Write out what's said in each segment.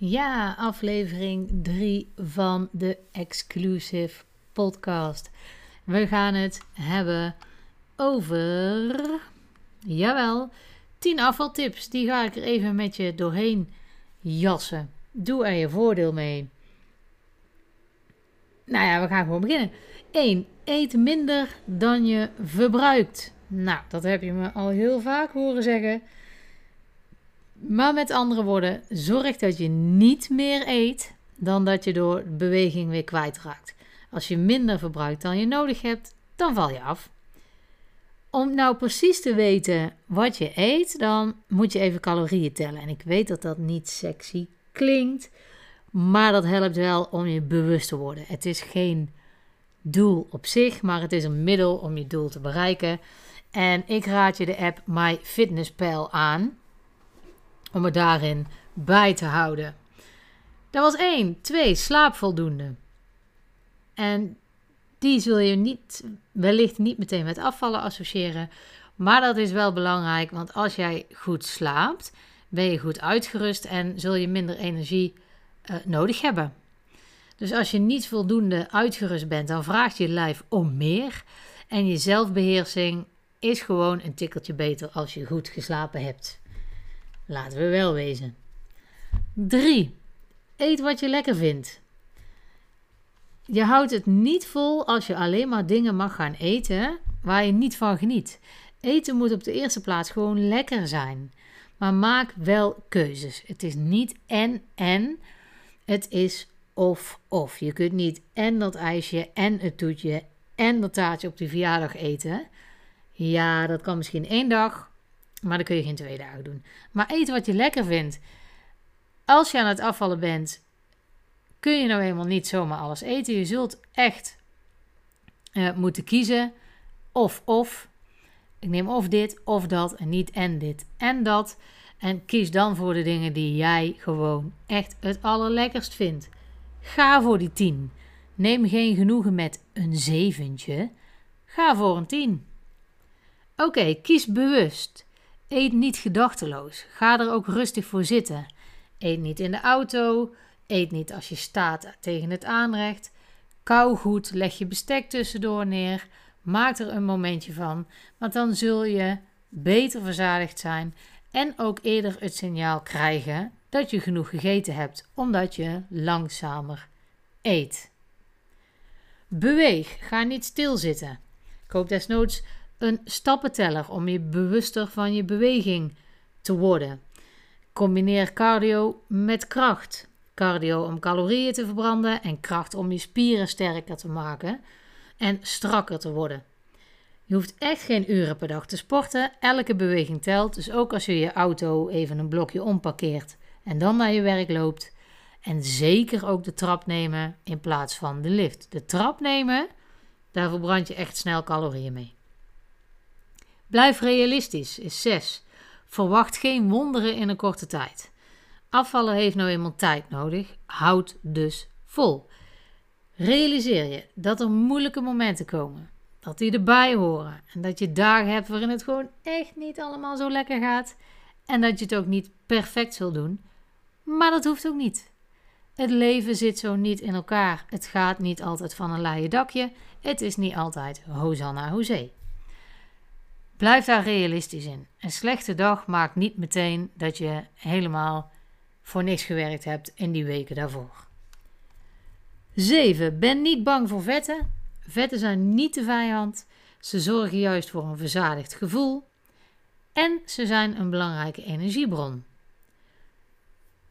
Ja, aflevering 3 van de Exclusive Podcast. We gaan het hebben over, jawel, 10 afvaltips. Die ga ik er even met je doorheen jassen. Doe er je voordeel mee. Nou ja, we gaan gewoon beginnen. 1. Eet minder dan je verbruikt. Nou, dat heb je me al heel vaak horen zeggen. Maar met andere woorden, zorg dat je niet meer eet dan dat je door beweging weer kwijtraakt. Als je minder verbruikt dan je nodig hebt, dan val je af. Om nou precies te weten wat je eet, dan moet je even calorieën tellen. En ik weet dat dat niet sexy klinkt, maar dat helpt wel om je bewust te worden. Het is geen doel op zich, maar het is een middel om je doel te bereiken. En ik raad je de app MyFitnessPal aan om het daarin bij te houden. Dat was één. Twee, slaap voldoende. En die zul je niet, wellicht niet meteen met afvallen associëren. Maar dat is wel belangrijk, want als jij goed slaapt, ben je goed uitgerust en zul je minder energie uh, nodig hebben. Dus als je niet voldoende uitgerust bent, dan vraagt je lijf om meer. En je zelfbeheersing is gewoon een tikkeltje beter als je goed geslapen hebt. Laten we wel wezen. 3. Eet wat je lekker vindt. Je houdt het niet vol als je alleen maar dingen mag gaan eten waar je niet van geniet. Eten moet op de eerste plaats gewoon lekker zijn. Maar maak wel keuzes. Het is niet en en. Het is of of. Je kunt niet en dat ijsje en het toetje en dat taartje op die verjaardag eten. Ja, dat kan misschien één dag, maar dan kun je geen twee dagen doen. Maar eten wat je lekker vindt. Als je aan het afvallen bent, kun je nou eenmaal niet zomaar alles eten. Je zult echt uh, moeten kiezen. Of of. Ik neem of dit of dat en niet en dit en dat. En kies dan voor de dingen die jij gewoon echt het allerlekkerst vindt. Ga voor die 10. Neem geen genoegen met een zeventje. Ga voor een 10. Oké, kies bewust. Eet niet gedachteloos. Ga er ook rustig voor zitten. Eet niet in de auto. Eet niet als je staat tegen het aanrecht. Kou goed, leg je bestek tussendoor neer. Maak er een momentje van, want dan zul je beter verzadigd zijn en ook eerder het signaal krijgen dat je genoeg gegeten hebt, omdat je langzamer eet. Beweeg, ga niet stilzitten. Koop desnoods een stappenteller om je bewuster van je beweging te worden. Combineer cardio met kracht. Cardio om calorieën te verbranden en kracht om je spieren sterker te maken en strakker te worden. Je hoeft echt geen uren per dag te sporten. Elke beweging telt. Dus ook als je je auto even een blokje omparkeert en dan naar je werk loopt. En zeker ook de trap nemen in plaats van de lift. De trap nemen, daar verbrand je echt snel calorieën mee. Blijf realistisch, is 6. Verwacht geen wonderen in een korte tijd. Afvallen heeft nou eenmaal tijd nodig. Houd dus vol. Realiseer je dat er moeilijke momenten komen. Dat die erbij horen. En dat je dagen hebt waarin het gewoon echt niet allemaal zo lekker gaat. En dat je het ook niet perfect zult doen. Maar dat hoeft ook niet. Het leven zit zo niet in elkaar. Het gaat niet altijd van een laaie dakje. Het is niet altijd Hosanna Hosé. Blijf daar realistisch in. Een slechte dag maakt niet meteen dat je helemaal voor niks gewerkt hebt in die weken daarvoor. 7. Ben niet bang voor vetten. Vetten zijn niet de vijand. Ze zorgen juist voor een verzadigd gevoel. En ze zijn een belangrijke energiebron.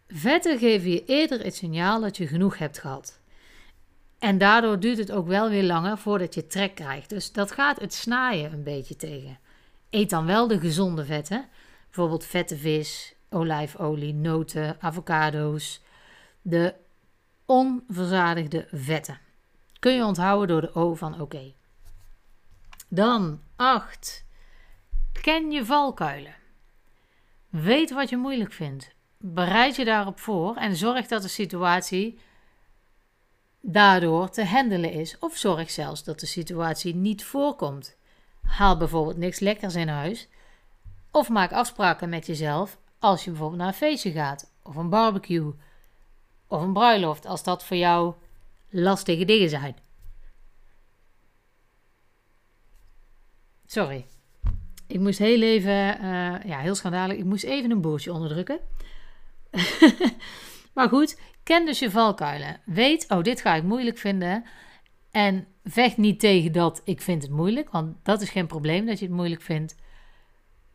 Vetten geven je eerder het signaal dat je genoeg hebt gehad. En daardoor duurt het ook wel weer langer voordat je trek krijgt. Dus dat gaat het snaaien een beetje tegen. Eet dan wel de gezonde vetten. Bijvoorbeeld vette vis, olijfolie, noten, avocado's. De onverzadigde vetten. Kun je onthouden door de O van oké. Dan 8. Ken je valkuilen. Weet wat je moeilijk vindt. Bereid je daarop voor en zorg dat de situatie daardoor te handelen is. Of zorg zelfs dat de situatie niet voorkomt. Haal bijvoorbeeld niks lekkers in huis. Of maak afspraken met jezelf als je bijvoorbeeld naar een feestje gaat of een barbecue of een bruiloft, als dat voor jou lastige dingen zijn. Sorry. Ik moest heel even, uh, ja, heel schandalig. Ik moest even een boertje onderdrukken. maar goed, ken dus je valkuilen. Weet, oh, dit ga ik moeilijk vinden. En vecht niet tegen dat ik vind het moeilijk, want dat is geen probleem dat je het moeilijk vindt.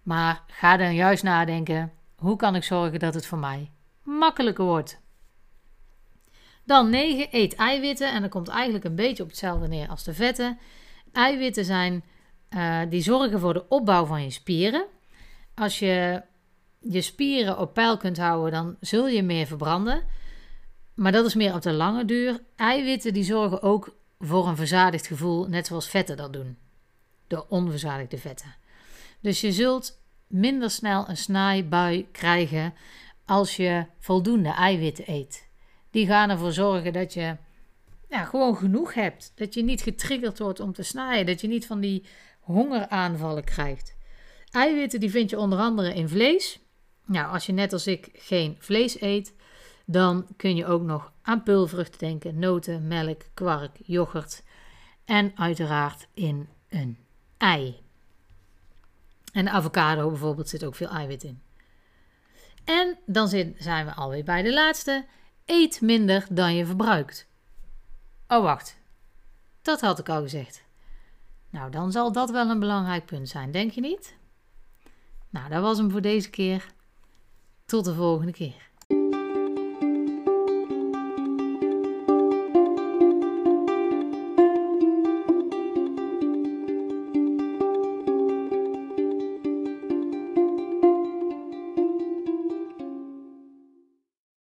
Maar ga dan juist nadenken, hoe kan ik zorgen dat het voor mij makkelijker wordt? Dan 9, eet eiwitten. En dat komt eigenlijk een beetje op hetzelfde neer als de vetten. Eiwitten zijn, uh, die zorgen voor de opbouw van je spieren. Als je je spieren op peil kunt houden, dan zul je meer verbranden. Maar dat is meer op de lange duur. Eiwitten die zorgen ook voor een verzadigd gevoel, net zoals vetten dat doen. De onverzadigde vetten. Dus je zult minder snel een snijbui krijgen als je voldoende eiwitten eet. Die gaan ervoor zorgen dat je gewoon genoeg hebt. Dat je niet getriggerd wordt om te snijden. Dat je niet van die hongeraanvallen krijgt. Eiwitten die vind je onder andere in vlees. Nou, als je net als ik geen vlees eet, dan kun je ook nog aan peulvruchten denken, noten, melk, kwark, yoghurt en uiteraard in een ei. En avocado bijvoorbeeld zit ook veel eiwit in. En dan zijn we alweer bij de laatste. Eet minder dan je verbruikt. Oh, wacht. Dat had ik al gezegd. Nou, dan zal dat wel een belangrijk punt zijn, denk je niet? Nou, dat was hem voor deze keer. Tot de volgende keer.